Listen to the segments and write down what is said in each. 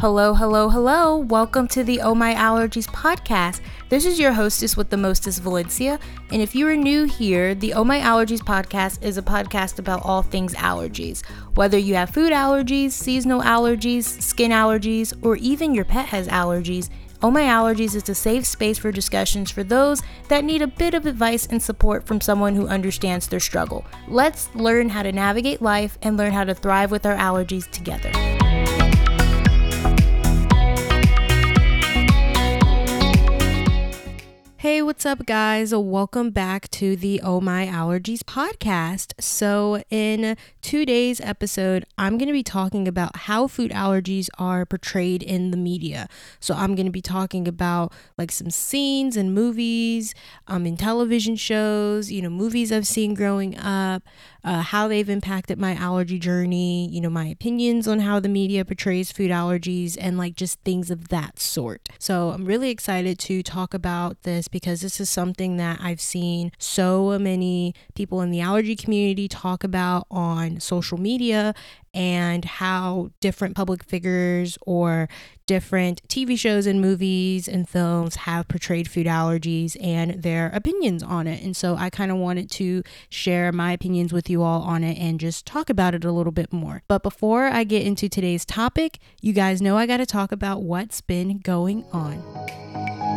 Hello, hello, hello. Welcome to the Oh My Allergies podcast. This is your hostess with the mostest, Valencia. And if you are new here, the Oh My Allergies podcast is a podcast about all things allergies. Whether you have food allergies, seasonal allergies, skin allergies, or even your pet has allergies, Oh My Allergies is a safe space for discussions for those that need a bit of advice and support from someone who understands their struggle. Let's learn how to navigate life and learn how to thrive with our allergies together. Hey, what's up, guys? Welcome back to the Oh My Allergies podcast. So, in today's episode, I'm going to be talking about how food allergies are portrayed in the media. So, I'm going to be talking about like some scenes in movies, um, in television shows, you know, movies I've seen growing up, uh, how they've impacted my allergy journey, you know, my opinions on how the media portrays food allergies, and like just things of that sort. So, I'm really excited to talk about this because this is something that I've seen so many people in the allergy community talk about on social media and how different public figures or different TV shows and movies and films have portrayed food allergies and their opinions on it. And so I kind of wanted to share my opinions with you all on it and just talk about it a little bit more. But before I get into today's topic, you guys know I got to talk about what's been going on.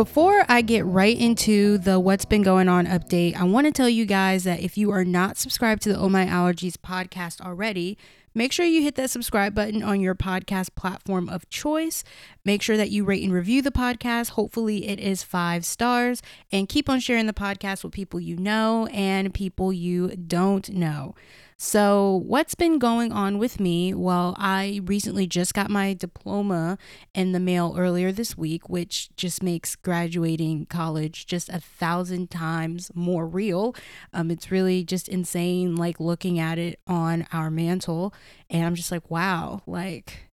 Before I get right into the what's been going on update, I want to tell you guys that if you are not subscribed to the Oh My Allergies podcast already, make sure you hit that subscribe button on your podcast platform of choice. Make sure that you rate and review the podcast. Hopefully, it is five stars. And keep on sharing the podcast with people you know and people you don't know. So, what's been going on with me? Well, I recently just got my diploma in the mail earlier this week, which just makes graduating college just a thousand times more real. Um, it's really just insane, like looking at it on our mantle, and I'm just like, wow, like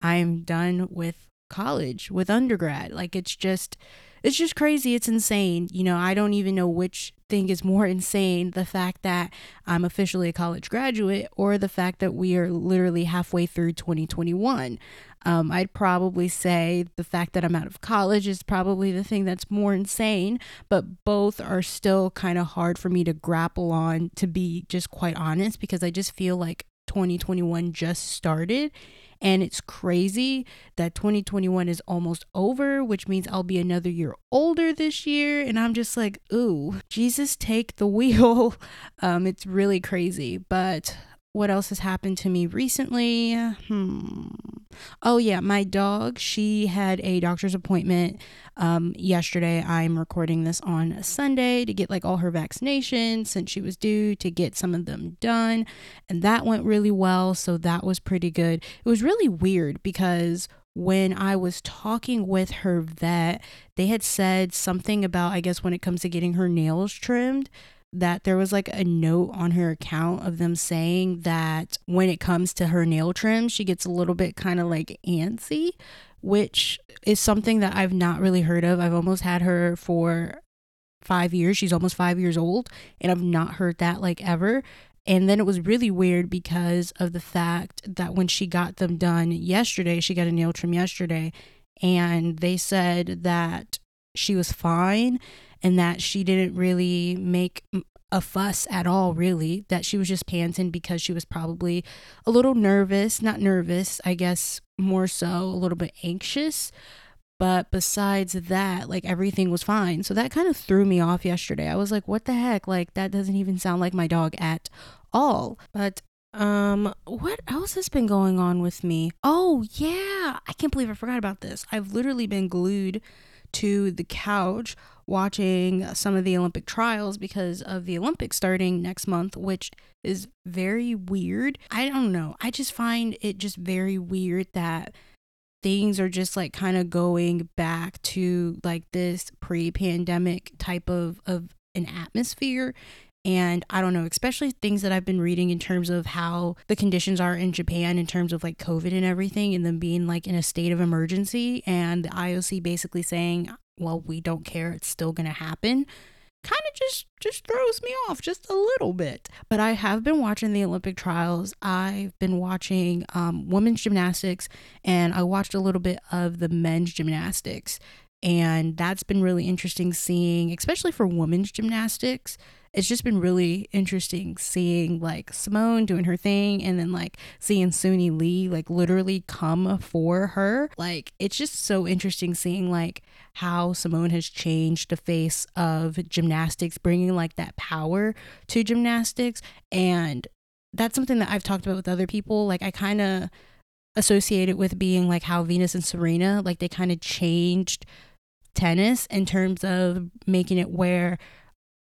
I'm done with college, with undergrad. Like, it's just it's just crazy. It's insane. You know, I don't even know which thing is more insane the fact that I'm officially a college graduate or the fact that we are literally halfway through 2021. Um, I'd probably say the fact that I'm out of college is probably the thing that's more insane, but both are still kind of hard for me to grapple on, to be just quite honest, because I just feel like 2021 just started and it's crazy that 2021 is almost over, which means I'll be another year older this year. And I'm just like, ooh, Jesus, take the wheel. Um, it's really crazy. But what else has happened to me recently? Hmm. Oh, yeah, my dog, she had a doctor's appointment um, yesterday. I'm recording this on Sunday to get like all her vaccinations since she was due to get some of them done. And that went really well. So that was pretty good. It was really weird because when I was talking with her vet, they had said something about, I guess, when it comes to getting her nails trimmed that there was like a note on her account of them saying that when it comes to her nail trim, she gets a little bit kind of like antsy, which is something that I've not really heard of. I've almost had her for five years. She's almost five years old, and I've not heard that like ever. And then it was really weird because of the fact that when she got them done yesterday, she got a nail trim yesterday, and they said that she was fine and that she didn't really make a fuss at all, really, that she was just panting because she was probably a little nervous, not nervous, I guess more so a little bit anxious. But besides that, like everything was fine. So that kind of threw me off yesterday. I was like, what the heck? Like that doesn't even sound like my dog at all. But um, what else has been going on with me? Oh, yeah. I can't believe I forgot about this. I've literally been glued to the couch watching some of the Olympic trials because of the Olympics starting next month, which is very weird. I don't know. I just find it just very weird that things are just like kind of going back to like this pre-pandemic type of of an atmosphere and I don't know, especially things that I've been reading in terms of how the conditions are in Japan in terms of like COVID and everything, and them being like in a state of emergency, and the IOC basically saying, well, we don't care, it's still going to happen kind of just just throws me off just a little bit. But I have been watching the Olympic trials. I've been watching um, women's gymnastics, and I watched a little bit of the men's gymnastics. And that's been really interesting seeing, especially for women's gymnastics, it's just been really interesting seeing like Simone doing her thing and then like seeing Suni Lee like literally come for her. Like it's just so interesting seeing like how Simone has changed the face of gymnastics, bringing like that power to gymnastics. And that's something that I've talked about with other people. Like I kind of associate it with being like how Venus and Serena, like they kind of changed tennis in terms of making it where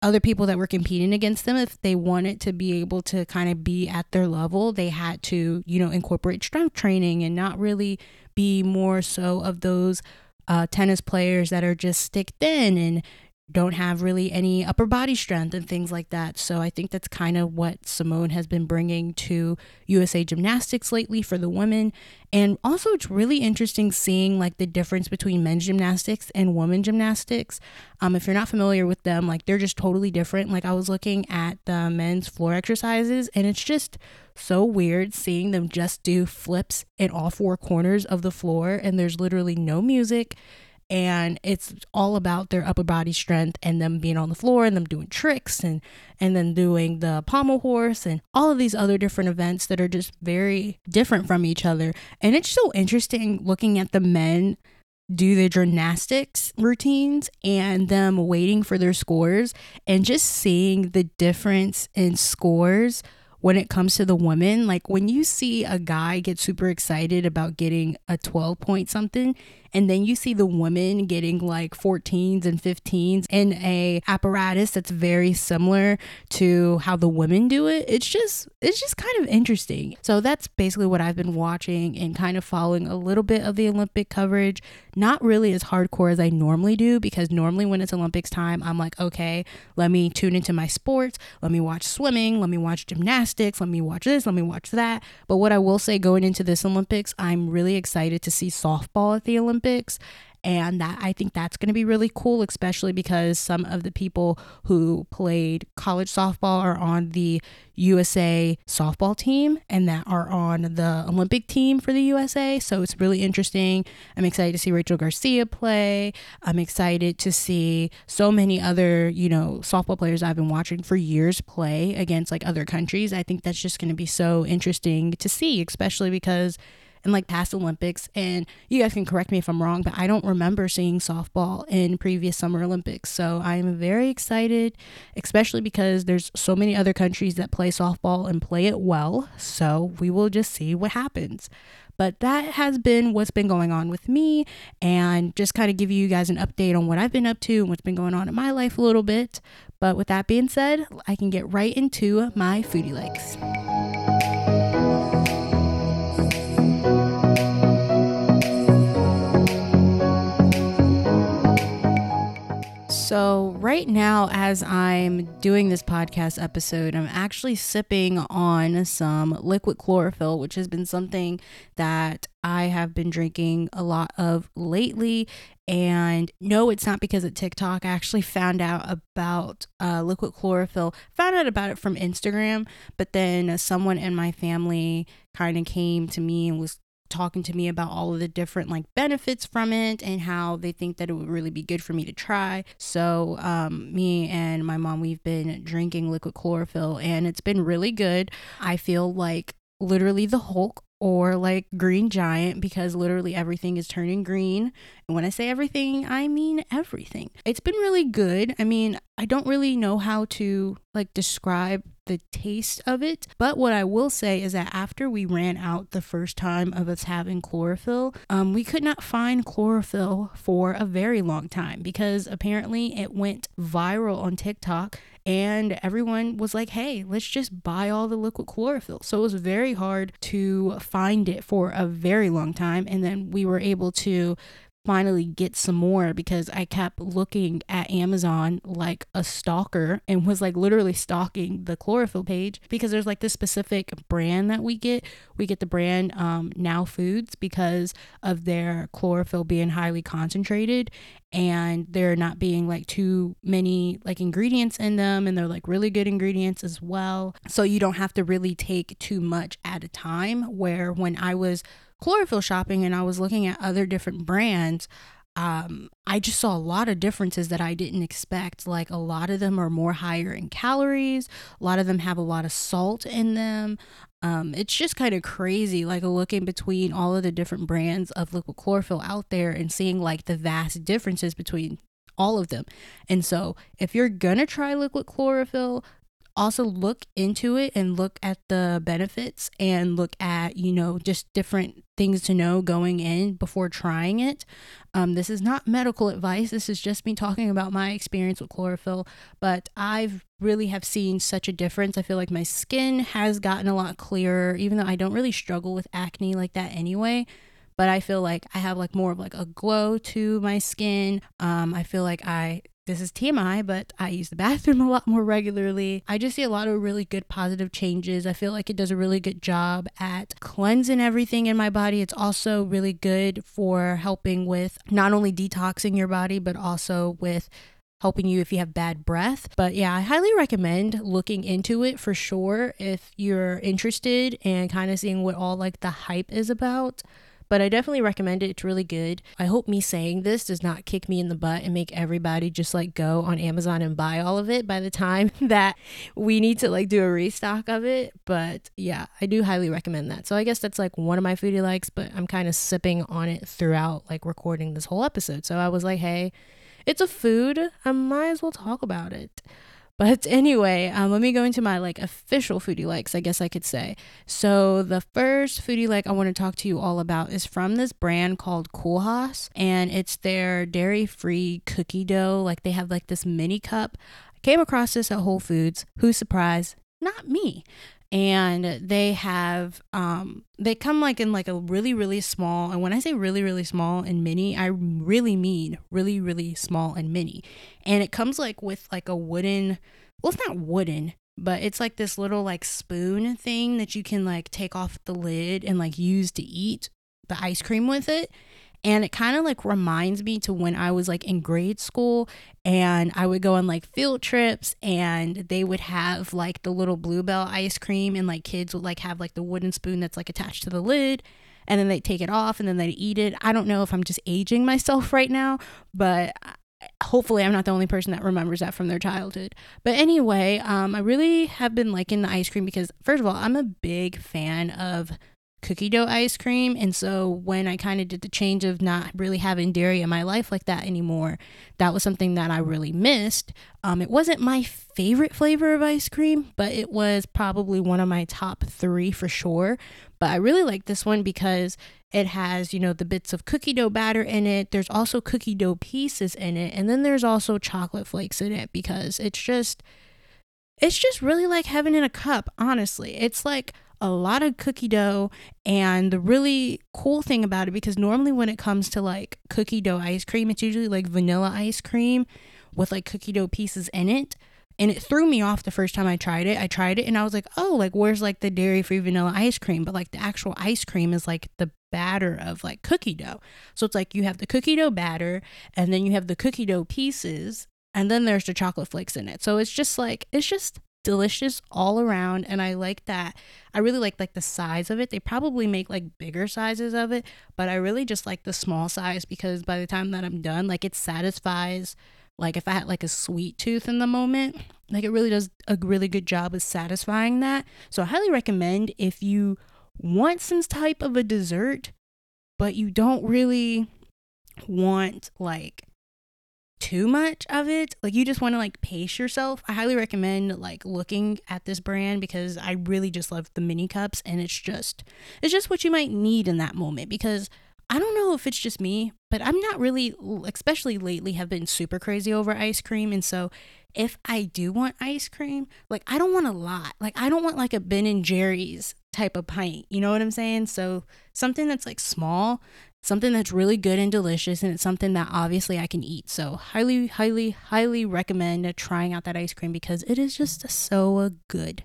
other people that were competing against them if they wanted to be able to kind of be at their level they had to you know incorporate strength training and not really be more so of those uh, tennis players that are just stick thin and don't have really any upper body strength and things like that. So I think that's kind of what Simone has been bringing to USA Gymnastics lately for the women. And also, it's really interesting seeing like the difference between men's gymnastics and women gymnastics. Um, if you're not familiar with them, like they're just totally different. Like I was looking at the men's floor exercises, and it's just so weird seeing them just do flips in all four corners of the floor, and there's literally no music and it's all about their upper body strength and them being on the floor and them doing tricks and and then doing the pommel horse and all of these other different events that are just very different from each other. And it's so interesting looking at the men do the gymnastics routines and them waiting for their scores and just seeing the difference in scores when it comes to the women. Like when you see a guy get super excited about getting a 12 point something and then you see the women getting like 14s and 15s in a apparatus that's very similar to how the women do it. It's just it's just kind of interesting. So that's basically what i've been watching and kind of following a little bit of the olympic coverage. Not really as hardcore as i normally do because normally when it's olympics time i'm like okay let me tune into my sports. Let me watch swimming. Let me watch gymnastics. Let me watch this. Let me watch that. But what i will say going into this olympics i'm really excited to see softball at the olympics Olympics. And that I think that's going to be really cool, especially because some of the people who played college softball are on the USA softball team and that are on the Olympic team for the USA. So it's really interesting. I'm excited to see Rachel Garcia play. I'm excited to see so many other, you know, softball players I've been watching for years play against like other countries. I think that's just going to be so interesting to see, especially because in like past Olympics. And you guys can correct me if I'm wrong, but I don't remember seeing softball in previous Summer Olympics. So I'm very excited, especially because there's so many other countries that play softball and play it well. So we will just see what happens. But that has been what's been going on with me, and just kind of give you guys an update on what I've been up to and what's been going on in my life a little bit. But with that being said, I can get right into my foodie likes. So, right now, as I'm doing this podcast episode, I'm actually sipping on some liquid chlorophyll, which has been something that I have been drinking a lot of lately. And no, it's not because of TikTok. I actually found out about uh, liquid chlorophyll, found out about it from Instagram, but then someone in my family kind of came to me and was talking to me about all of the different like benefits from it and how they think that it would really be good for me to try. So, um, me and my mom, we've been drinking liquid chlorophyll and it's been really good. I feel like literally the Hulk or like green giant because literally everything is turning green. And when I say everything, I mean everything. It's been really good. I mean, I don't really know how to like describe the taste of it, but what I will say is that after we ran out the first time of us having chlorophyll, um, we could not find chlorophyll for a very long time because apparently it went viral on TikTok and everyone was like, hey, let's just buy all the liquid chlorophyll. So it was very hard to find it for a very long time. And then we were able to finally get some more because I kept looking at Amazon like a stalker and was like literally stalking the chlorophyll page because there's like this specific brand that we get. We get the brand um, Now Foods because of their chlorophyll being highly concentrated and there not being like too many like ingredients in them and they're like really good ingredients as well. So you don't have to really take too much at a time where when I was chlorophyll shopping and I was looking at other different brands, um, I just saw a lot of differences that I didn't expect. Like a lot of them are more higher in calories, a lot of them have a lot of salt in them. Um, it's just kind of crazy, like looking between all of the different brands of liquid chlorophyll out there and seeing like the vast differences between all of them. And so, if you're gonna try liquid chlorophyll, also look into it and look at the benefits and look at, you know, just different things to know going in before trying it. Um, this is not medical advice. This is just me talking about my experience with chlorophyll. But I've really have seen such a difference. I feel like my skin has gotten a lot clearer, even though I don't really struggle with acne like that anyway but I feel like I have like more of like a glow to my skin. Um, I feel like I this is TMI, but I use the bathroom a lot more regularly. I just see a lot of really good positive changes. I feel like it does a really good job at cleansing everything in my body. It's also really good for helping with not only detoxing your body, but also with helping you if you have bad breath. But yeah, I highly recommend looking into it for sure if you're interested and kind of seeing what all like the hype is about but I definitely recommend it. It's really good. I hope me saying this does not kick me in the butt and make everybody just like go on Amazon and buy all of it by the time that we need to like do a restock of it. But yeah, I do highly recommend that. So I guess that's like one of my foodie likes, but I'm kind of sipping on it throughout like recording this whole episode. So I was like, hey, it's a food. I might as well talk about it. But anyway, um, let me go into my like official foodie likes, I guess I could say. So the first foodie like I want to talk to you all about is from this brand called Coolhaus, and it's their dairy-free cookie dough. Like they have like this mini cup. I came across this at Whole Foods. Who's surprised? Not me and they have um they come like in like a really really small and when i say really really small and mini i really mean really really small and mini. And it comes like with like a wooden well it's not wooden but it's like this little like spoon thing that you can like take off the lid and like use to eat the ice cream with it and it kind of like reminds me to when I was like in grade school and I would go on like field trips and they would have like the little bluebell ice cream and like kids would like have like the wooden spoon that's like attached to the lid and then they take it off and then they eat it. I don't know if I'm just aging myself right now, but hopefully I'm not the only person that remembers that from their childhood. But anyway, um, I really have been liking the ice cream because first of all, I'm a big fan of cookie dough ice cream. And so when I kind of did the change of not really having dairy in my life like that anymore, that was something that I really missed. Um, it wasn't my favorite flavor of ice cream, but it was probably one of my top three for sure. But I really like this one because it has, you know, the bits of cookie dough batter in it. There's also cookie dough pieces in it. And then there's also chocolate flakes in it because it's just, it's just really like heaven in a cup, honestly. It's like, a lot of cookie dough. And the really cool thing about it, because normally when it comes to like cookie dough ice cream, it's usually like vanilla ice cream with like cookie dough pieces in it. And it threw me off the first time I tried it. I tried it and I was like, oh, like where's like the dairy free vanilla ice cream? But like the actual ice cream is like the batter of like cookie dough. So it's like you have the cookie dough batter and then you have the cookie dough pieces and then there's the chocolate flakes in it. So it's just like, it's just delicious all around and I like that. I really like like the size of it. They probably make like bigger sizes of it, but I really just like the small size because by the time that I'm done, like it satisfies like if I had like a sweet tooth in the moment, like it really does a really good job of satisfying that. So I highly recommend if you want some type of a dessert, but you don't really want like too much of it. Like you just want to like pace yourself. I highly recommend like looking at this brand because i really just love the mini cups and it's just it's just what you might need in that moment because i don't know if it's just me but i'm not really especially lately have been super crazy over ice cream. And so if i do want ice cream like i don't want a lot. Like i don't want like a ben and jerry's type of pint. You know what i'm saying? So something that's like small something that's really good and delicious, and it's something that obviously I can eat. So, highly, highly, highly recommend trying out that ice cream because it is just so good.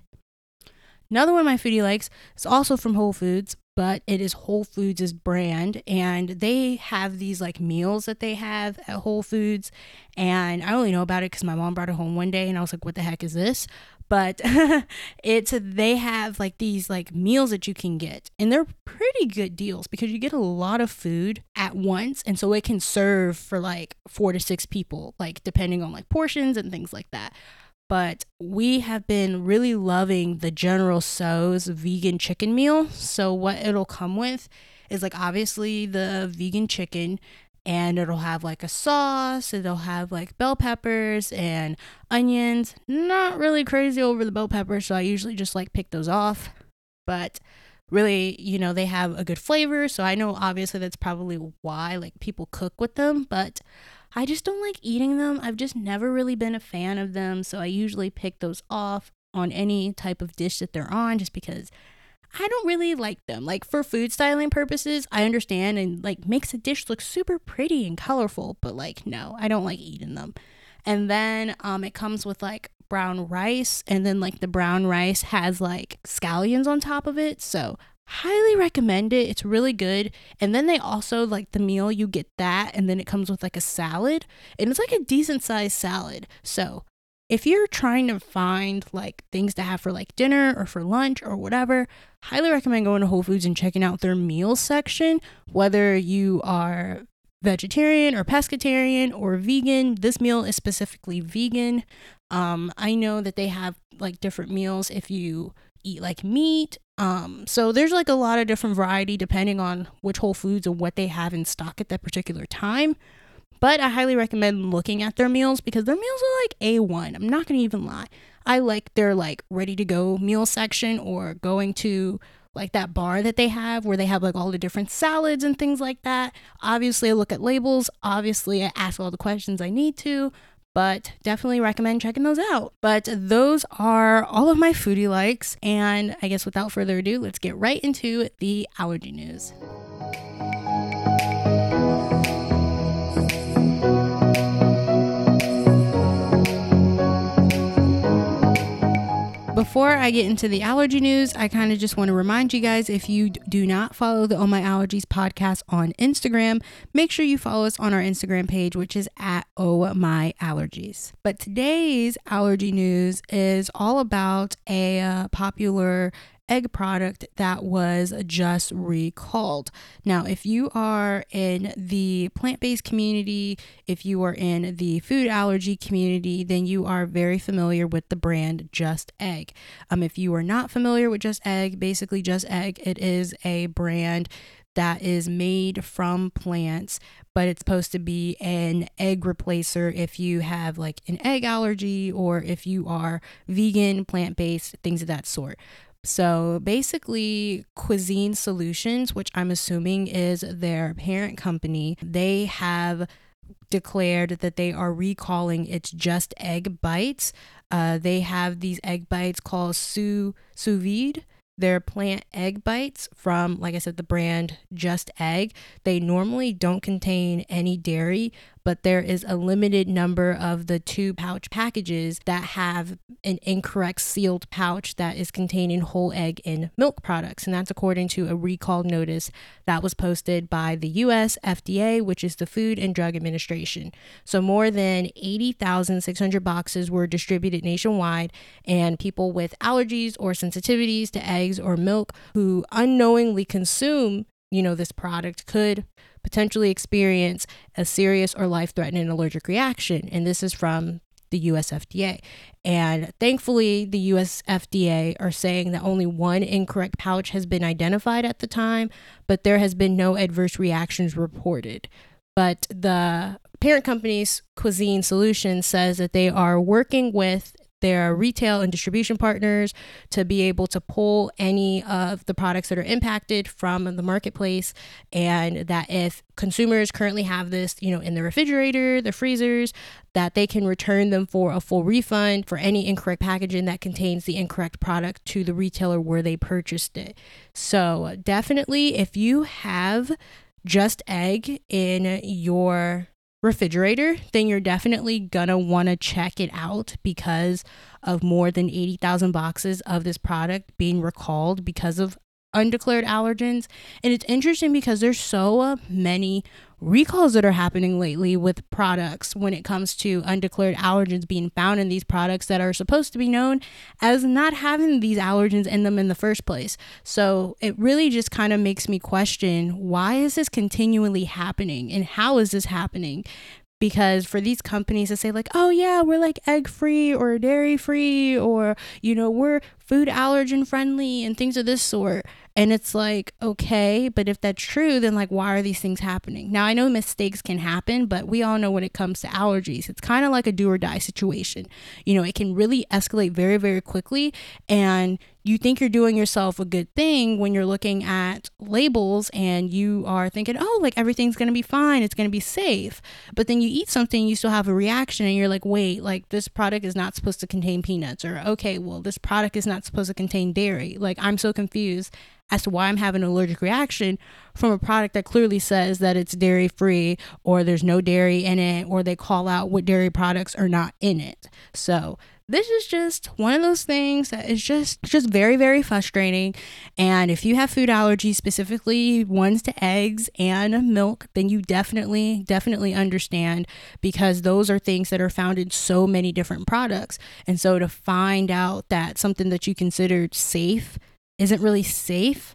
Another one my foodie likes is also from Whole Foods, but it is Whole Foods' brand. And they have these like meals that they have at Whole Foods. And I only know about it because my mom brought it home one day and I was like, what the heck is this? But it's they have like these like meals that you can get. And they're pretty good deals because you get a lot of food at once. And so it can serve for like four to six people, like depending on like portions and things like that but we have been really loving the General Tso's vegan chicken meal. So, what it'll come with is like obviously the vegan chicken, and it'll have like a sauce, it'll have like bell peppers and onions. Not really crazy over the bell peppers, so I usually just like pick those off, but really, you know, they have a good flavor. So, I know obviously that's probably why like people cook with them, but I just don't like eating them. I've just never really been a fan of them. So I usually pick those off on any type of dish that they're on just because I don't really like them. Like for food styling purposes, I understand and like makes a dish look super pretty and colorful, but like no, I don't like eating them. And then um it comes with like brown rice and then like the brown rice has like scallions on top of it. So highly recommend it. It's really good. And then they also like the meal, you get that, and then it comes with like a salad, and it's like a decent sized salad. So if you're trying to find like things to have for like dinner or for lunch or whatever, highly recommend going to Whole Foods and checking out their meal section. Whether you are vegetarian or pescatarian or vegan, this meal is specifically vegan. Um, I know that they have like different meals if you eat like meat. Um, so there's like a lot of different variety depending on which Whole Foods and what they have in stock at that particular time. But I highly recommend looking at their meals because their meals are like A1. I'm not gonna even lie. I like their like ready to go meal section or going to like that bar that they have where they have like all the different salads and things like that. Obviously, I look at labels. Obviously, I ask all the questions I need to but definitely recommend checking those out. But those are all of my foodie likes. And I guess without further ado, let's get right into the allergy news. Before I get into the allergy news, I kind of just want to remind you guys if you do not follow the Oh My Allergies podcast on Instagram, make sure you follow us on our Instagram page, which is at Oh My Allergies. But today's allergy news is all about a uh, popular egg product that was just recalled. Now, if you are in the plant based community, if you are in the food allergy community, then you are very familiar with the brand Just Egg. Um, if you are not familiar with Just Egg, basically, Just Egg, it is a brand that is made from plants, but it's supposed to be an egg replacer if you have like an egg allergy or if you are vegan, plant based, things of that sort. So basically, Cuisine Solutions, which I'm assuming is their parent company, they have declared that they are recalling its Just Egg Bites. Uh, they have these egg bites called sous sous vide they're plant egg bites from, like I said, the brand Just Egg. They normally don't contain any dairy, but there is a limited number of the two pouch packages that have an incorrect sealed pouch that is containing whole egg and milk products. And that's according to a recall notice that was posted by the US FDA, which is the Food and Drug Administration. So more than 80,600 boxes were distributed nationwide, and people with allergies or sensitivities to eggs or milk who unknowingly consume you know this product could potentially experience a serious or life threatening allergic reaction. And this is from the US FDA. And thankfully, the US FDA are saying that only one incorrect pouch has been identified at the time, but there has been no adverse reactions reported. But the parent company's Cuisine Solutions says that they are working with their retail and distribution partners to be able to pull any of the products that are impacted from the marketplace. And that if consumers currently have this you know in the refrigerator the freezers that they can return them for a full refund for any incorrect packaging that contains the incorrect product to the retailer where they purchased it. So definitely if you have just egg in your refrigerator, then you're definitely gonna wanna check it out because of more than 80,000 boxes of this product being recalled because of undeclared allergens. And it's interesting because there's so uh, many recalls that are happening lately with products when it comes to undeclared allergens being found in these products that are supposed to be known as not having these allergens in them in the first place. So it really just kind of makes me question why is this continually happening and how is this happening? because for these companies to say like oh yeah we're like egg free or dairy free or you know we're food allergen friendly and things of this sort and it's like, okay, but if that's true, then like, why are these things happening? Now, I know mistakes can happen, but we all know when it comes to allergies, it's kind of like a do or die situation. You know, it can really escalate very, very quickly. And you think you're doing yourself a good thing when you're looking at labels and you are thinking, oh, like everything's going to be fine. It's going to be safe. But then you eat something, you still have a reaction, and you're like, wait, like this product is not supposed to contain peanuts. Or, okay, well, this product is not supposed to contain dairy. Like, I'm so confused as to why I'm having an allergic reaction from a product that clearly says that it's dairy free or there's no dairy in it or they call out what dairy products are not in it. So, this is just one of those things that is just just very very frustrating. And if you have food allergies specifically ones to eggs and milk then you definitely definitely understand because those are things that are found in so many different products. And so to find out that something that you considered safe isn't really safe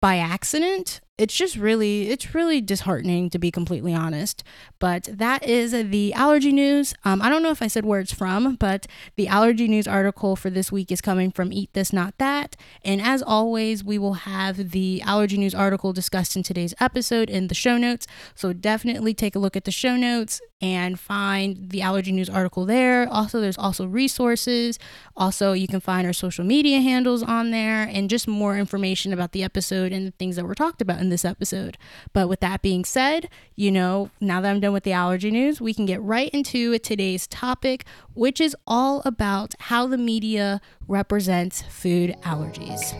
by accident it's just really it's really disheartening to be completely honest. But that is the allergy news. Um, i don't know if i said where it's from but the allergy news article for this week is coming from eat this not that. And as always we will have the allergy news article discussed in today's episode in the show notes. So definitely take a look at the show notes and find the allergy news article there. Also there's also resources. Also you can find our social media handles on there and just more information about the episode and the things that were talked about in this episode. But with that being said, you know, now that I'm done with the allergy news, we can get right into today's topic, which is all about how the media represents food allergies.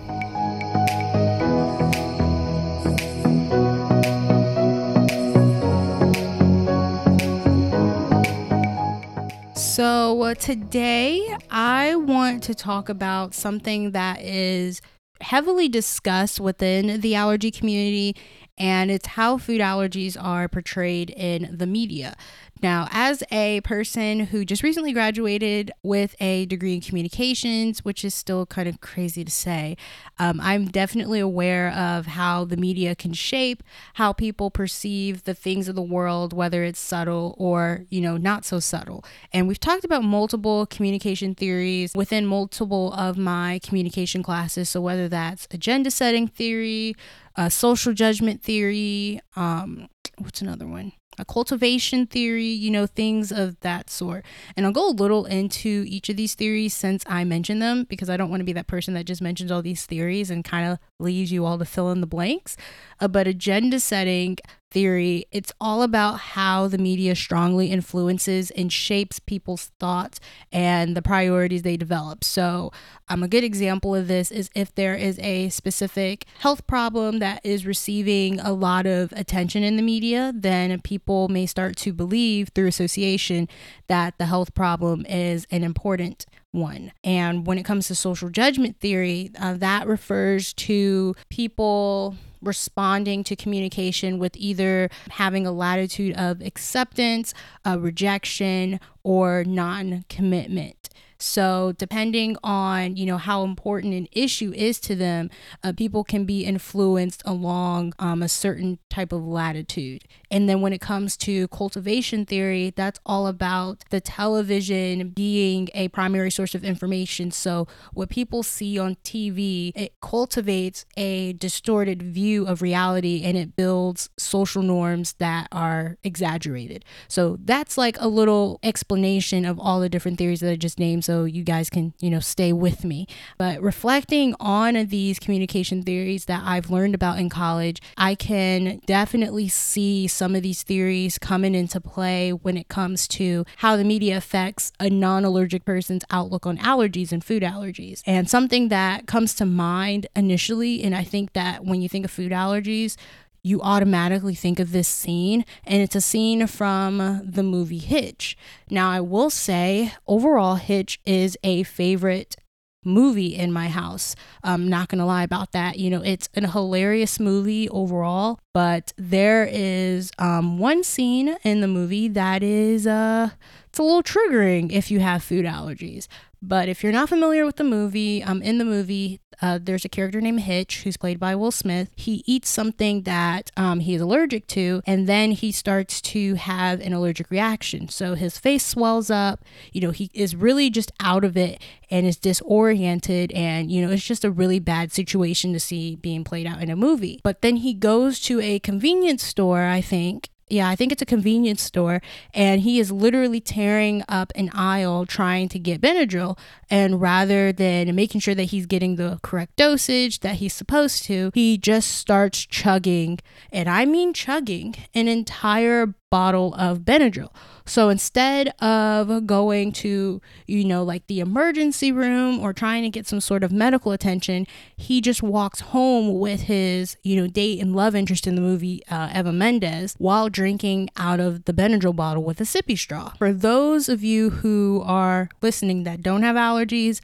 So, uh, today I want to talk about something that is heavily discussed within the allergy community and it's how food allergies are portrayed in the media. Now, as a person who just recently graduated with a degree in communications, which is still kind of crazy to say, um, I'm definitely aware of how the media can shape how people perceive the things of the world, whether it's subtle or, you know, not so subtle. And we've talked about multiple communication theories within multiple of my communication classes. So, whether that's agenda setting theory, uh, social judgment theory, um, what's another one? A cultivation theory, you know, things of that sort. And I'll go a little into each of these theories since I mentioned them because I don't want to be that person that just mentions all these theories and kind of leaves you all to fill in the blanks. Uh, but agenda setting theory, it's all about how the media strongly influences and shapes people's thoughts and the priorities they develop. So, um, a good example of this is if there is a specific health problem that is receiving a lot of attention in the media, then people may start to believe through association that the health problem is an important one. And when it comes to social judgment theory, uh, that refers to people responding to communication with either having a latitude of acceptance, a rejection, or non commitment. So, depending on, you know, how important an issue is to them, uh, people can be influenced along um, a certain type of latitude. And then when it comes to cultivation theory, that's all about the television being a primary source of information. So, what people see on TV, it cultivates a distorted view of reality and it builds social norms that are exaggerated. So, that's like a little explanation of all the different theories that I just named. So you guys can, you know, stay with me. But reflecting on these communication theories that I've learned about in college, I can definitely see some of these theories coming into play when it comes to how the media affects a non allergic person's outlook on allergies and food allergies. And something that comes to mind initially, and I think that when you think of food allergies, you automatically think of this scene, and it's a scene from the movie Hitch. Now, I will say, overall, Hitch is a favorite movie in my house. I'm not gonna lie about that. You know, it's a hilarious movie overall, but there is um, one scene in the movie that is uh, it's a little triggering if you have food allergies. But if you're not familiar with the movie, um, in the movie, uh, there's a character named Hitch who's played by Will Smith. He eats something that um, he is allergic to, and then he starts to have an allergic reaction. So his face swells up. You know, he is really just out of it and is disoriented. And, you know, it's just a really bad situation to see being played out in a movie. But then he goes to a convenience store, I think, yeah, I think it's a convenience store, and he is literally tearing up an aisle trying to get Benadryl. And rather than making sure that he's getting the correct dosage that he's supposed to, he just starts chugging, and I mean chugging, an entire bottle of Benadryl. So instead of going to, you know, like the emergency room or trying to get some sort of medical attention, he just walks home with his, you know, date and love interest in the movie, uh, Eva Mendes, while drinking out of the Benadryl bottle with a sippy straw. For those of you who are listening that don't have allergies,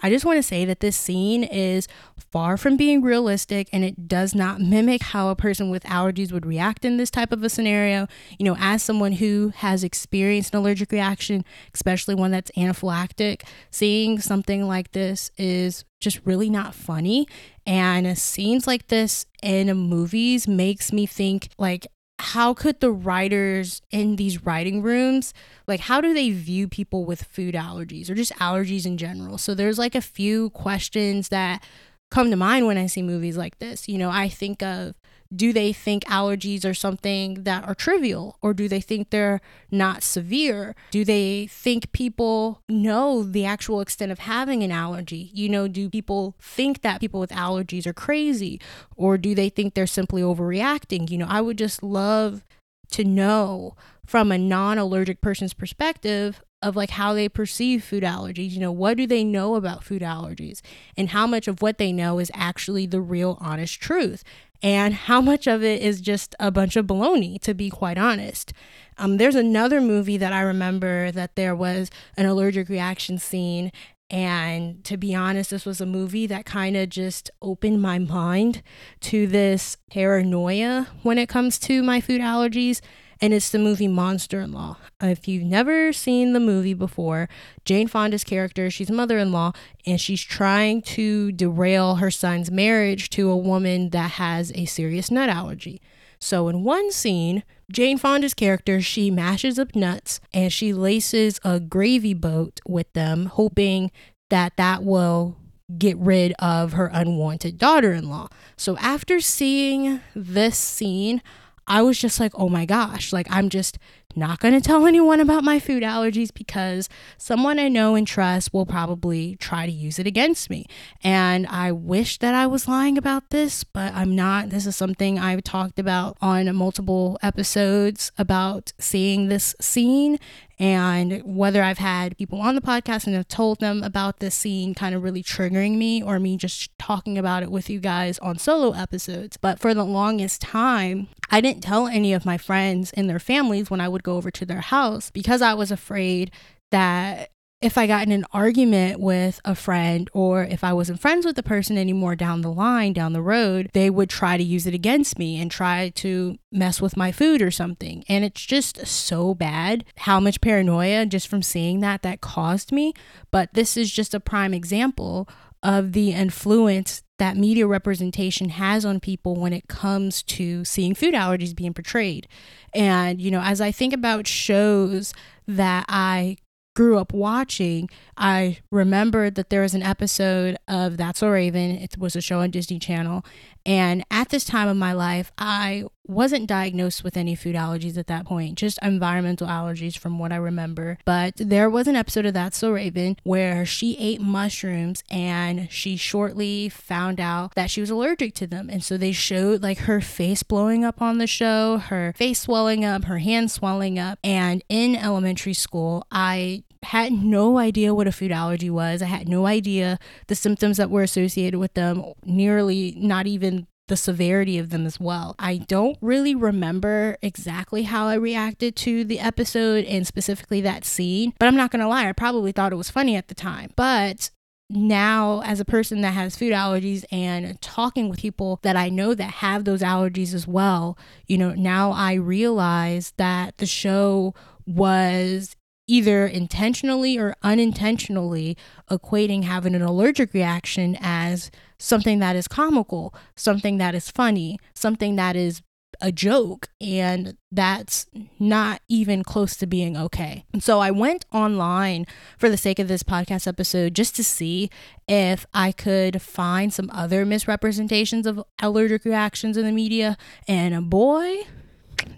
I just want to say that this scene is far from being realistic and it does not mimic how a person with allergies would react in this type of a scenario. You know, as someone who has experienced an allergic reaction, especially one that's anaphylactic, seeing something like this is just really not funny. And scenes like this in movies makes me think like how could the writers in these writing rooms like how do they view people with food allergies or just allergies in general? So there's like a few questions that come to mind when i see movies like this. You know i think of do they think allergies are something that are trivial or do they think they're not severe? Do they think people know the actual extent of having an allergy? You know, do people think that people with allergies are crazy or do they think they're simply overreacting? You know, I would just love to know from a non allergic person's perspective of like how they perceive food allergies. You know, what do they know about food allergies? And how much of what they know is actually the real honest truth? And how much of it is just a bunch of baloney, to be quite honest. Um, there's another movie that I remember that there was an allergic reaction scene. And to be honest, this was a movie that kind of just opened my mind to this paranoia when it comes to my food allergies and it's the movie Monster in Law. If you've never seen the movie before, Jane Fonda's character, she's mother in law, and she's trying to derail her son's marriage to a woman that has a serious nut allergy. So, in one scene, Jane Fonda's character, she mashes up nuts and she laces a gravy boat with them, hoping that that will get rid of her unwanted daughter in law. So, after seeing this scene, I was just like, oh my gosh, like I'm just not going to tell anyone about my food allergies because someone I know and trust will probably try to use it against me. And I wish that I was lying about this, but I'm not. This is something I've talked about on multiple episodes about seeing this scene and whether I've had people on the podcast and have told them about this scene kind of really triggering me or me just talking about it with you guys on solo episodes. But for the longest time, I didn't tell any of my friends and their families when I would go over to their house because I was afraid that if I got in an argument with a friend or if I wasn't friends with the person anymore down the line, down the road, they would try to use it against me and try to mess with my food or something. And it's just so bad how much paranoia just from seeing that that caused me. But this is just a prime example of the influence that media representation has on people when it comes to seeing food allergies being portrayed. And, you know, as I think about shows that I grew up watching, I remembered that there was an episode of That's So Raven. It was a show on Disney Channel. And at this time of my life, I wasn't diagnosed with any food allergies at that point, just environmental allergies from what I remember. But there was an episode of That's So Raven where she ate mushrooms and she shortly found out that she was allergic to them. And so they showed like her face blowing up on the show, her face swelling up, her hands swelling up. And in elementary school, I had no idea what a food allergy was. I had no idea the symptoms that were associated with them, nearly not even the severity of them as well. I don't really remember exactly how I reacted to the episode and specifically that scene, but I'm not gonna lie, I probably thought it was funny at the time. But now as a person that has food allergies and talking with people that I know that have those allergies as well, you know, now I realize that the show was either intentionally or unintentionally equating having an allergic reaction as something that is comical, something that is funny, something that is a joke and that's not even close to being okay. And so I went online for the sake of this podcast episode just to see if I could find some other misrepresentations of allergic reactions in the media and boy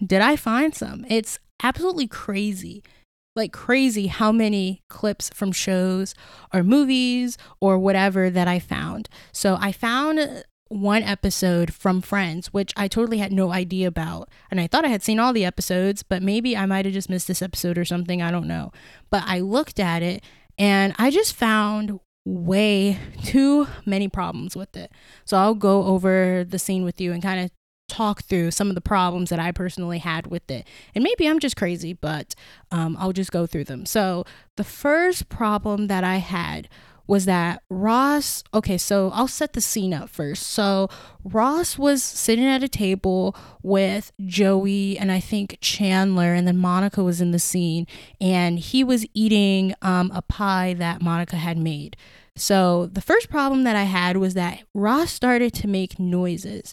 did I find some. It's absolutely crazy like crazy how many clips from shows or movies or whatever that I found. So I found one episode from Friends, which I totally had no idea about. And I thought I had seen all the episodes, but maybe I might have just missed this episode or something. I don't know. But I looked at it and I just found way too many problems with it. So I'll go over the scene with you and kind of talk through some of the problems that I personally had with it. And maybe I'm just crazy, but um, I'll just go through them. So the first problem that I had was that Ross, okay, so I'll set the scene up first. So Ross was sitting at a table with Joey and I think Chandler, and then Monica was in the scene, and he was eating um, a pie that Monica had made. So the first problem that I had was that Ross started to make noises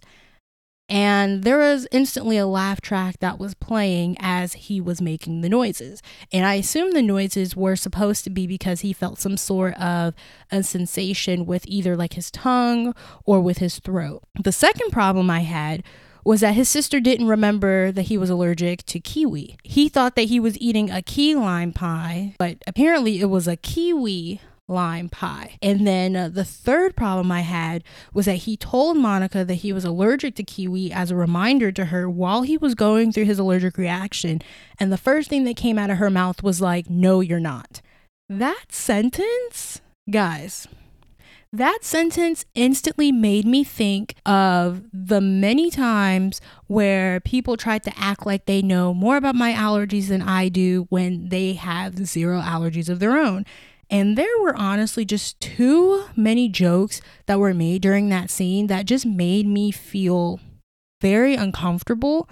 and there was instantly a laugh track that was playing as he was making the noises. And I assume the noises were supposed to be because he felt some sort of a sensation with either like his tongue or with his throat. The second problem I had was that his sister didn't remember that he was allergic to kiwi. He thought that he was eating a key lime pie, but apparently it was a kiwi lime pie. And then uh, the third problem I had was that he told Monica that he was allergic to kiwi as a reminder to her while he was going through his allergic reaction. And the first thing that came out of her mouth was like, No, you're not. That sentence, guys, that sentence instantly made me think of the many times where people tried to act like they know more about my allergies than I do when they have zero allergies of their own. And there were honestly just too many jokes that were made during that scene that just made me feel very uncomfortable.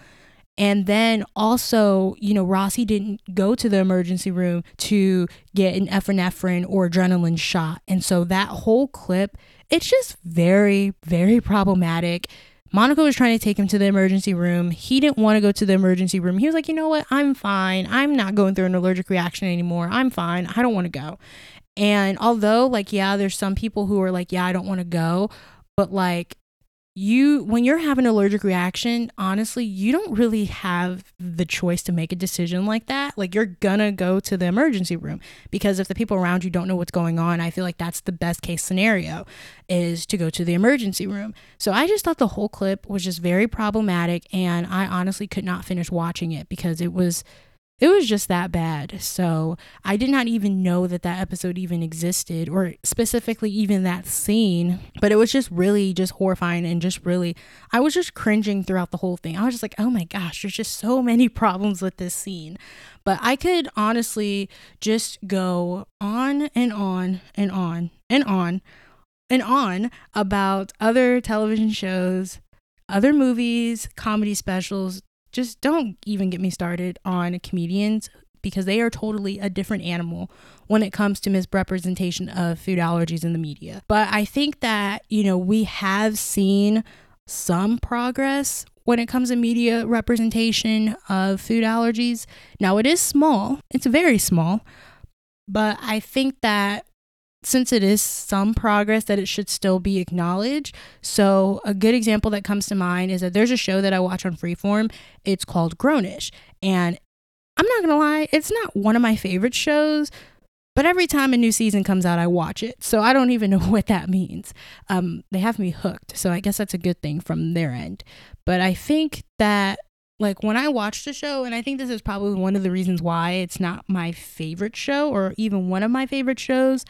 And then also, you know, Rossi didn't go to the emergency room to get an epinephrine or adrenaline shot. And so that whole clip, it's just very, very problematic. Monica was trying to take him to the emergency room. He didn't want to go to the emergency room. He was like, you know what? I'm fine. I'm not going through an allergic reaction anymore. I'm fine. I don't want to go. And although, like, yeah, there's some people who are like, yeah, I don't want to go, but like, you when you're having an allergic reaction honestly you don't really have the choice to make a decision like that. Like you're gonna go to the emergency room because if the people around you don't know what's going on i feel like that's the best case scenario is to go to the emergency room. So i just thought the whole clip was just very problematic and i honestly could not finish watching it because it was it was just that bad. So I did not even know that that episode even existed or specifically even that scene. But it was just really just horrifying and just really, I was just cringing throughout the whole thing. I was just like, oh my gosh, there's just so many problems with this scene. But I could honestly just go on and on and on and on and on about other television shows, other movies, comedy specials, just don't even get me started on comedians because they are totally a different animal when it comes to misrepresentation of food allergies in the media. But I think that, you know, we have seen some progress when it comes to media representation of food allergies. Now, it is small, it's very small, but I think that since it is some progress that it should still be acknowledged. So a good example that comes to mind is that there's a show that I watch on Freeform. It's called Grownish. And I'm not going to lie, it's not one of my favorite shows, but every time a new season comes out, I watch it. So I don't even know what that means. Um, they have me hooked. So I guess that's a good thing from their end. But I think that like when I watched the show, and I think this is probably one of the reasons why it's not my favorite show or even one of my favorite shows,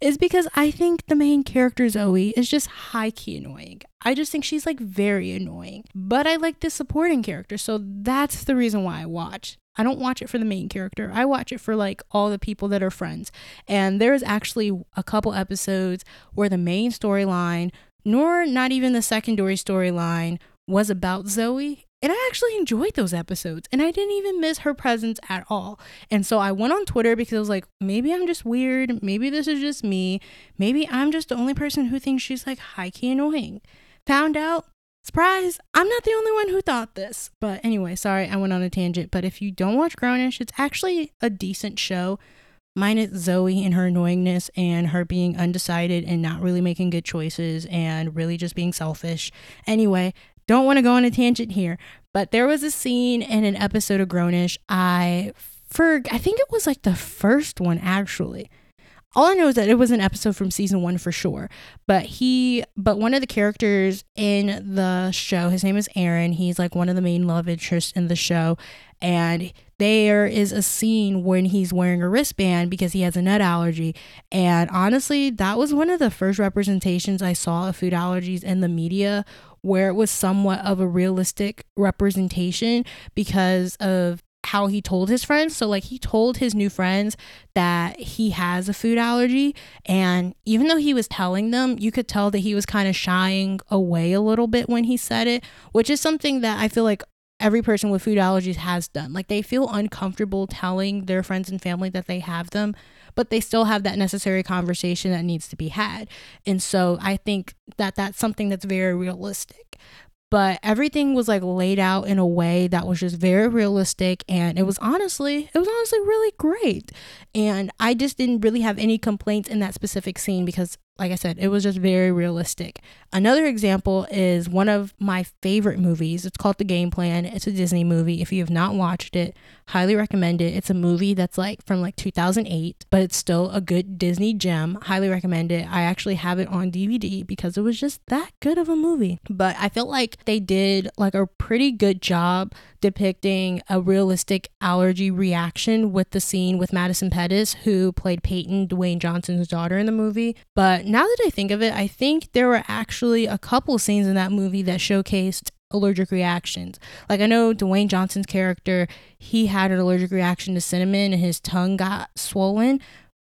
is because I think the main character Zoe is just high key annoying. I just think she's like very annoying. But I like the supporting character, so that's the reason why I watch. I don't watch it for the main character. I watch it for like all the people that are friends. And there's actually a couple episodes where the main storyline, nor not even the secondary storyline, was about Zoe. And I actually enjoyed those episodes and I didn't even miss her presence at all. And so I went on Twitter because I was like, maybe I'm just weird. Maybe this is just me. Maybe I'm just the only person who thinks she's like high key annoying. Found out Surprise! I'm not the only one who thought this. But anyway, sorry, I went on a tangent. But if you don't watch Grownish, it's actually a decent show. Minus Zoe and her annoyingness and her being undecided and not really making good choices and really just being selfish. Anyway, don't want to go on a tangent here, but there was a scene in an episode of Grownish. I for I think it was like the first one actually all I know is that it was an episode from season one for sure. But he, but one of the characters in the show, his name is Aaron. He's like one of the main love interests in the show. And there is a scene when he's wearing a wristband because he has a nut allergy. And honestly, that was one of the first representations I saw of food allergies in the media where it was somewhat of a realistic representation because of how he told his friends. So, like, he told his new friends that he has a food allergy. And even though he was telling them, you could tell that he was kind of shying away a little bit when he said it, which is something that I feel like every person with food allergies has done. Like, they feel uncomfortable telling their friends and family that they have them, but they still have that necessary conversation that needs to be had. And so, I think that that's something that's very realistic but everything was like laid out in a way that was just very realistic and it was honestly it was honestly really great and i just didn't really have any complaints in that specific scene because like I said, it was just very realistic. Another example is one of my favorite movies. It's called The Game Plan. It's a Disney movie. If you have not watched it, highly recommend it. It's a movie that's like from like 2008, but it's still a good Disney gem. Highly recommend it. I actually have it on DVD because it was just that good of a movie. But I felt like they did like a pretty good job depicting a realistic allergy reaction with the scene with Madison Pettis, who played Peyton, Dwayne Johnson's daughter in the movie. But now that I think of it, I think there were actually a couple scenes in that movie that showcased allergic reactions. Like I know Dwayne Johnson's character, he had an allergic reaction to cinnamon and his tongue got swollen.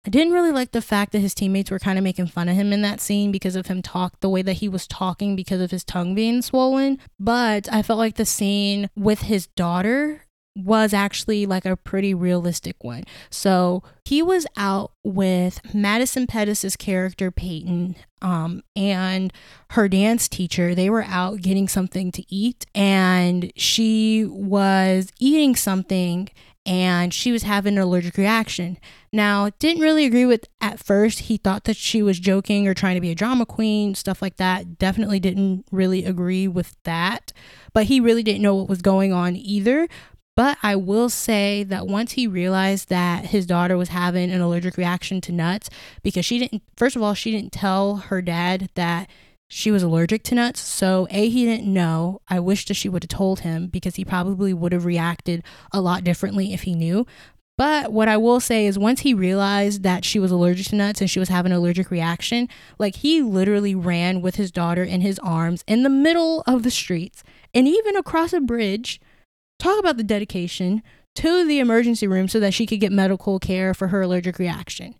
I didn't really like the fact that his teammates were kind of making fun of him in that scene because of him talk the way that he was talking because of his tongue being swollen. But I felt like the scene with his daughter was actually like a pretty realistic one. So he was out with Madison Pettis's character Peyton um, and her dance teacher. They were out getting something to eat, and she was eating something and she was having an allergic reaction. Now, didn't really agree with at first. He thought that she was joking or trying to be a drama queen, stuff like that. Definitely didn't really agree with that. But he really didn't know what was going on either. But I will say that once he realized that his daughter was having an allergic reaction to nuts, because she didn't, first of all, she didn't tell her dad that she was allergic to nuts. So, A, he didn't know. I wish that she would have told him because he probably would have reacted a lot differently if he knew. But what I will say is, once he realized that she was allergic to nuts and she was having an allergic reaction, like he literally ran with his daughter in his arms in the middle of the streets and even across a bridge. Talk about the dedication to the emergency room so that she could get medical care for her allergic reaction.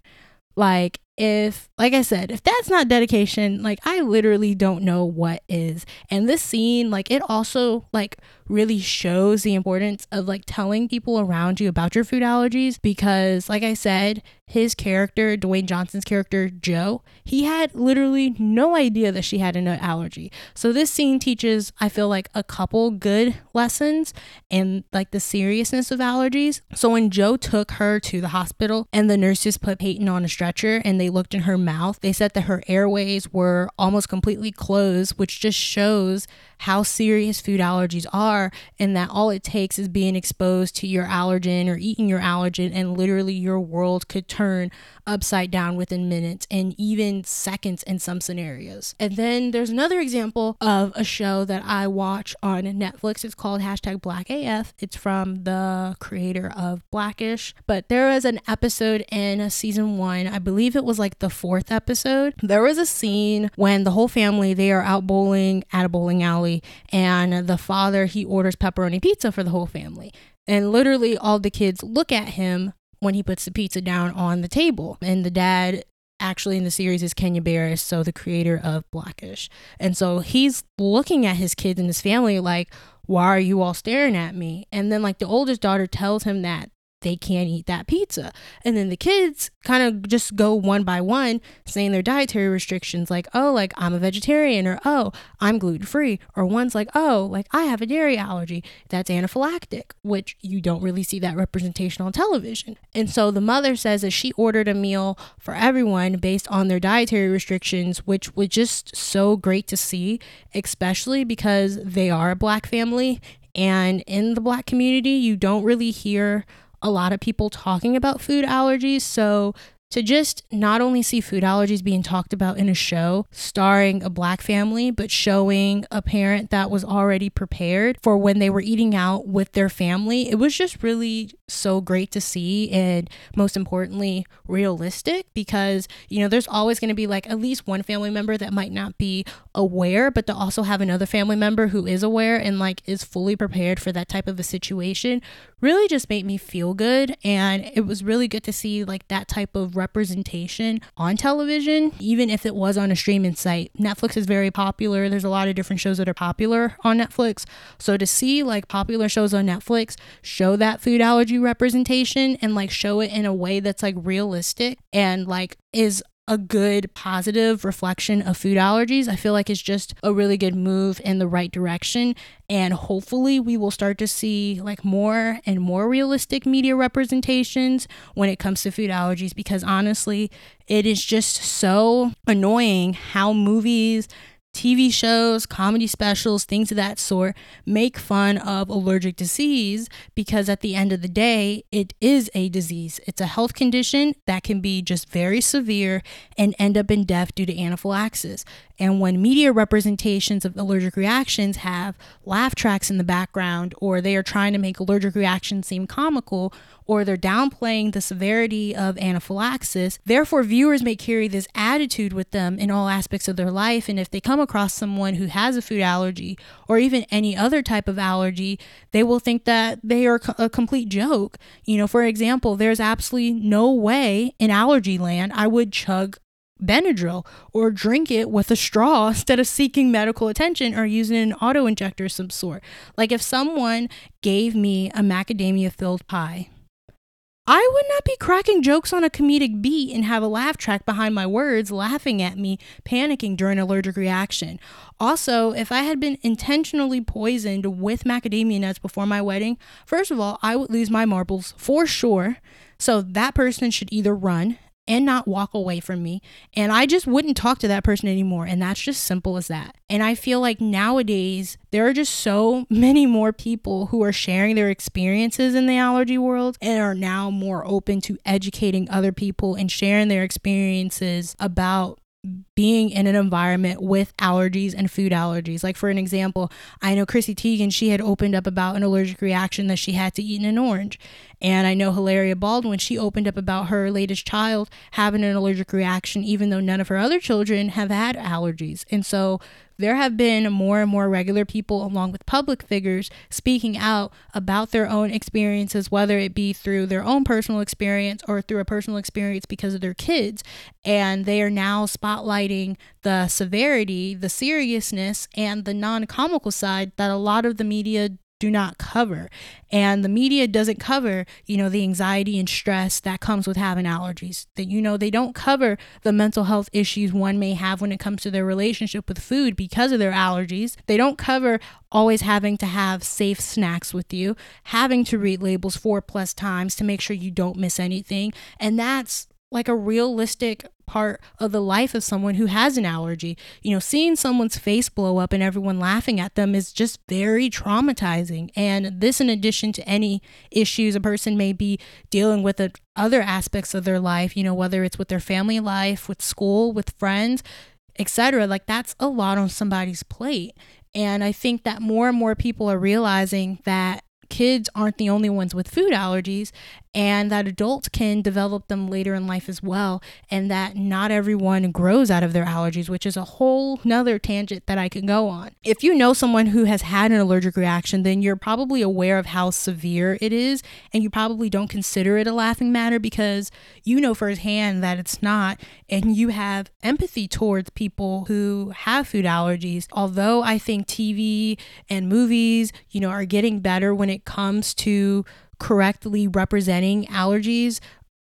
Like, if like i said if that's not dedication like i literally don't know what is. And this scene like it also like really shows the importance of like telling people around you about your food allergies because like i said his character dwayne johnson's character joe he had literally no idea that she had a nut allergy. So this scene teaches i feel like a couple good lessons and like the seriousness of allergies. So when joe took her to the hospital and the nurses put peyton on a stretcher and they they looked in her mouth, they said that her airways were almost completely closed, which just shows how serious food allergies are and that all it takes is being exposed to your allergen or eating your allergen and literally your world could turn upside down within minutes and even seconds in some scenarios. And then there's another example of a show that I watch on Netflix. It's called hashtag Black AF. It's from the creator of Blackish. But there was an episode in season one, I believe it was was like the fourth episode. There was a scene when the whole family they are out bowling at a bowling alley and the father he orders pepperoni pizza for the whole family. And literally all the kids look at him when he puts the pizza down on the table. And the dad actually in the series is Kenya Barris, so the creator of Blackish. And so he's looking at his kids and his family like, why are you all staring at me? And then like the oldest daughter tells him that they can't eat that pizza. And then the kids kind of just go one by one saying their dietary restrictions, like, oh, like I'm a vegetarian, or oh, I'm gluten free, or one's like, oh, like I have a dairy allergy. That's anaphylactic, which you don't really see that representation on television. And so the mother says that she ordered a meal for everyone based on their dietary restrictions, which was just so great to see, especially because they are a black family. And in the black community, you don't really hear a lot of people talking about food allergies. So to just not only see food allergies being talked about in a show starring a black family, but showing a parent that was already prepared for when they were eating out with their family, it was just really so great to see and most importantly, realistic because, you know, there's always going to be like at least one family member that might not be aware, but to also have another family member who is aware and like is fully prepared for that type of a situation really just made me feel good. And it was really good to see like that type of representation on television, even if it was on a streaming site. Netflix is very popular. There's a lot of different shows that are popular on Netflix. So to see like popular shows on Netflix show that food allergy representation and like show it in a way that's like realistic and like is a good positive reflection of food allergies. I feel like it's just a really good move in the right direction. And hopefully, we will start to see like more and more realistic media representations when it comes to food allergies because honestly, it is just so annoying how movies TV shows, comedy specials, things of that sort make fun of allergic disease because at the end of the day, it is a disease. It's a health condition that can be just very severe and end up in death due to anaphylaxis. And when media representations of allergic reactions have laugh tracks in the background, or they are trying to make allergic reactions seem comical, or they're downplaying the severity of anaphylaxis, therefore, viewers may carry this attitude with them in all aspects of their life. And if they come across someone who has a food allergy or even any other type of allergy, they will think that they are a complete joke. You know, for example, there's absolutely no way in allergy land I would chug Benadryl or drink it with a straw instead of seeking medical attention or using an auto injector of some sort. Like if someone gave me a macadamia filled pie, I would not be cracking jokes on a comedic beat and have a laugh track behind my words laughing at me, panicking during allergic reaction. Also, if I had been intentionally poisoned with macadamia nuts before my wedding, first of all, I would lose my marbles for sure. So that person should either run and not walk away from me. And I just wouldn't talk to that person anymore. And that's just simple as that. And I feel like nowadays there are just so many more people who are sharing their experiences in the allergy world and are now more open to educating other people and sharing their experiences about being in an environment with allergies and food allergies. Like, for an example, I know Chrissy Teigen, she had opened up about an allergic reaction that she had to eating an orange. And I know Hilaria Baldwin, she opened up about her latest child having an allergic reaction, even though none of her other children have had allergies. And so there have been more and more regular people, along with public figures, speaking out about their own experiences, whether it be through their own personal experience or through a personal experience because of their kids. And they are now spotlighting the severity, the seriousness, and the non comical side that a lot of the media do not cover. And the media doesn't cover you know the anxiety and stress that comes with having allergies. That you know they don't cover the mental health issues one may have when it comes to their relationship with food because of their allergies. They don't cover always having to have safe snacks with you having to read labels four plus times to make sure you don't miss anything. And that's like a realistic part of the life of someone who has an allergy. You know, seeing someone's face blow up and everyone laughing at them is just very traumatizing. And this, in addition to any issues a person may be dealing with at other aspects of their life, you know, whether it's with their family life, with school, with friends, etc. Like that's a lot on somebody's plate. And I think that more and more people are realizing that kids aren't the only ones with food allergies and that adults can develop them later in life as well, and that not everyone grows out of their allergies, which is a whole nother tangent that I can go on. If you know someone who has had an allergic reaction, then you're probably aware of how severe it is, and you probably don't consider it a laughing matter because you know firsthand that it's not, and you have empathy towards people who have food allergies. Although I think TV and movies, you know, are getting better when it comes to correctly representing allergies,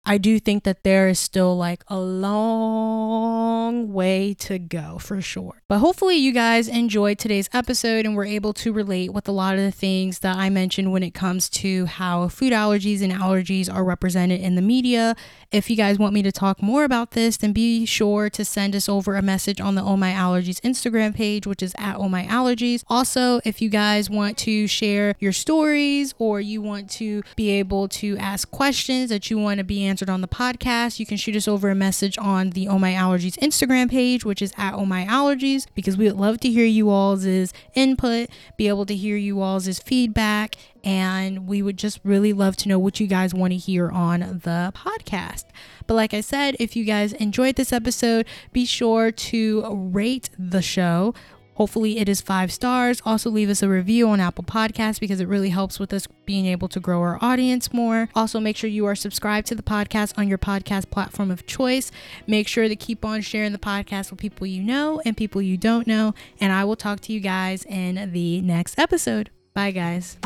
I do think that there is still like a long way to go for sure. But hopefully, you guys enjoyed today's episode and were able to relate with a lot of the things that I mentioned when it comes to how food allergies and allergies are represented in the media. If you guys want me to talk more about this, then be sure to send us over a message on the Oh My Allergies Instagram page, which is at Oh My Allergies. Also, if you guys want to share your stories or you want to be able to ask questions that you want to be answered on the podcast, you can shoot us over a message on the Oh My Allergies Instagram page, which is at Oh My Allergies, because we would love to hear you all's input, be able to hear you all's feedback, and we would just really love to know what you guys want to hear on the podcast. But like I said, if you guys enjoyed this episode, be sure to rate the show Hopefully, it is five stars. Also, leave us a review on Apple Podcasts because it really helps with us being able to grow our audience more. Also, make sure you are subscribed to the podcast on your podcast platform of choice. Make sure to keep on sharing the podcast with people you know and people you don't know. And I will talk to you guys in the next episode. Bye, guys.